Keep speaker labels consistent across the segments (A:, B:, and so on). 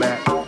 A: back.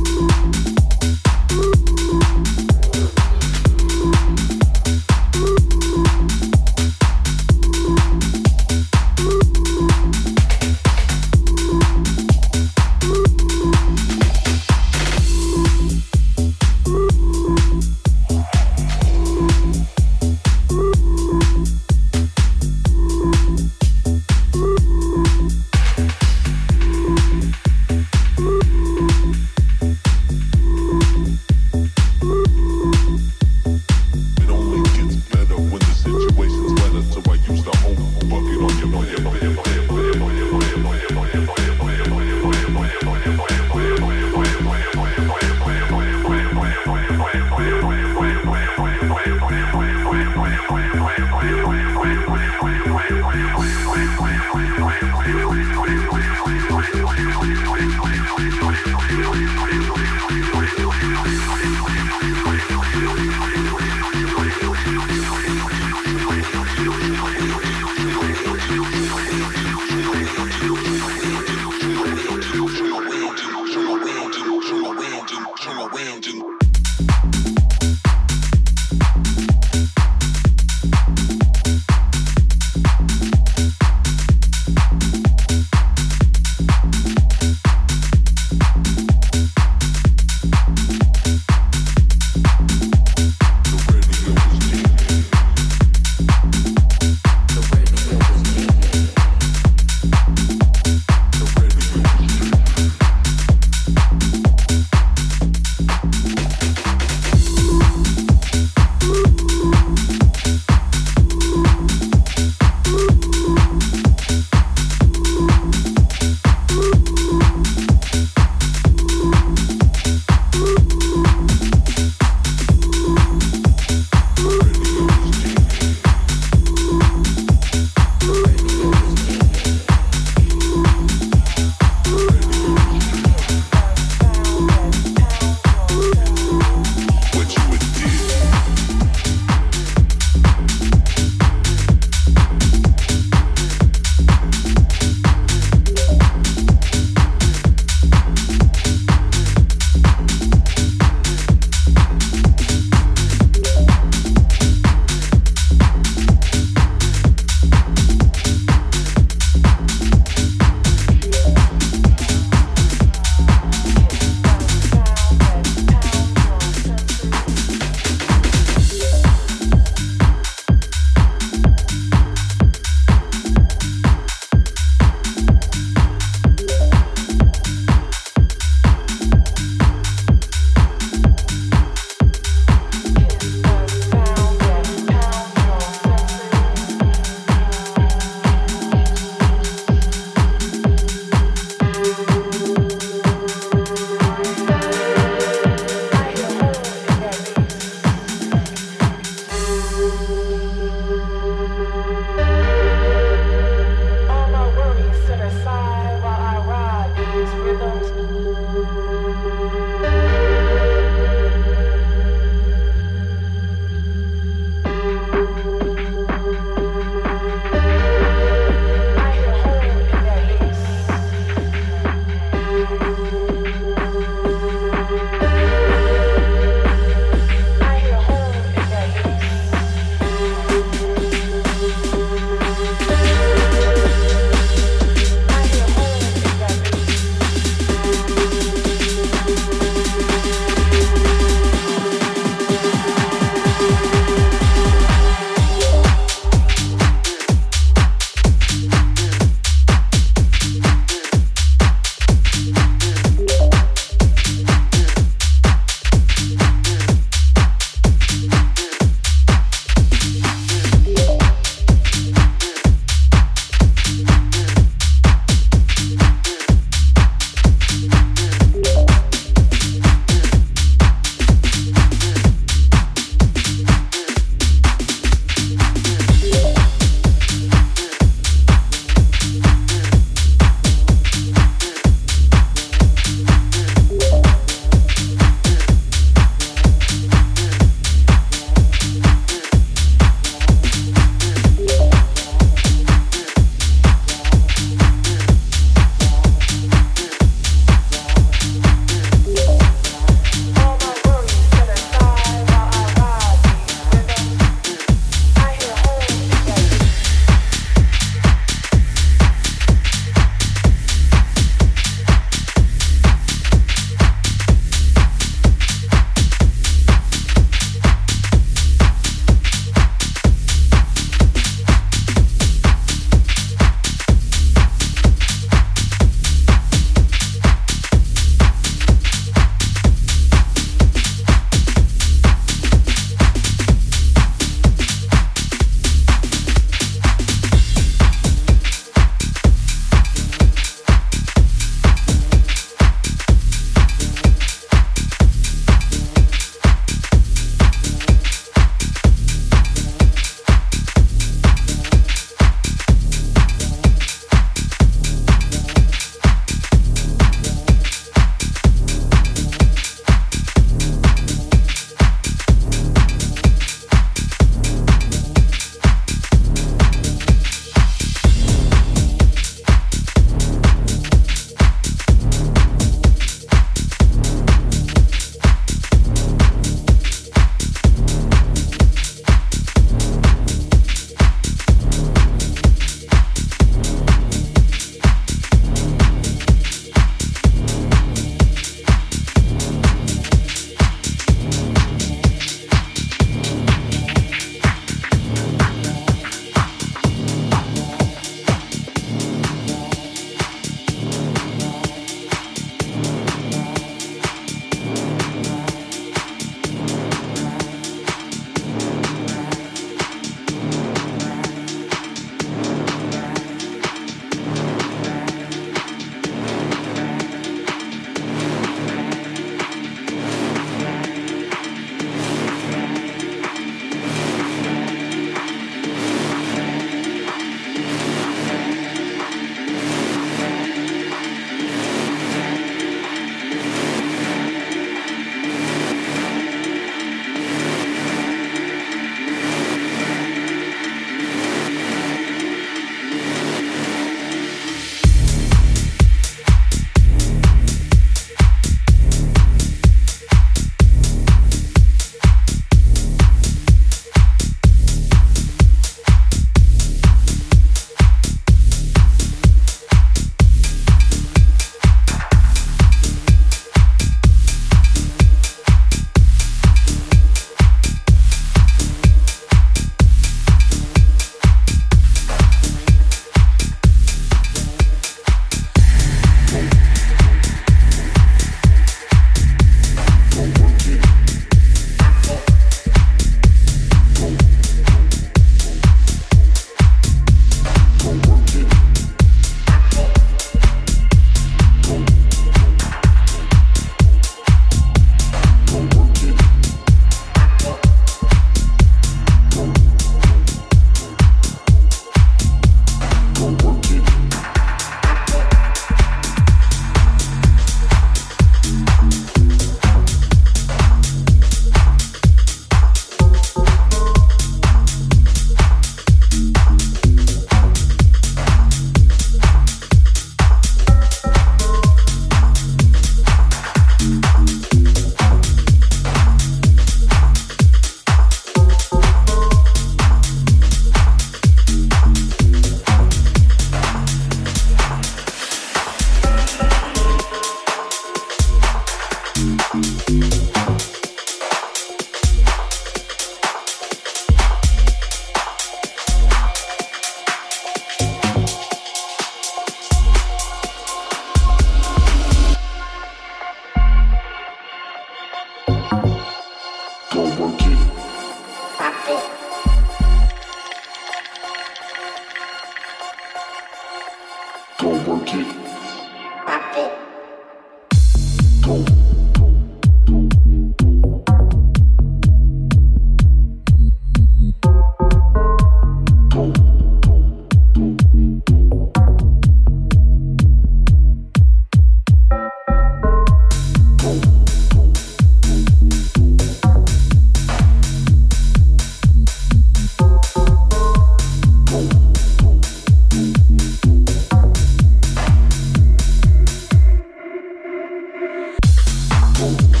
B: Thank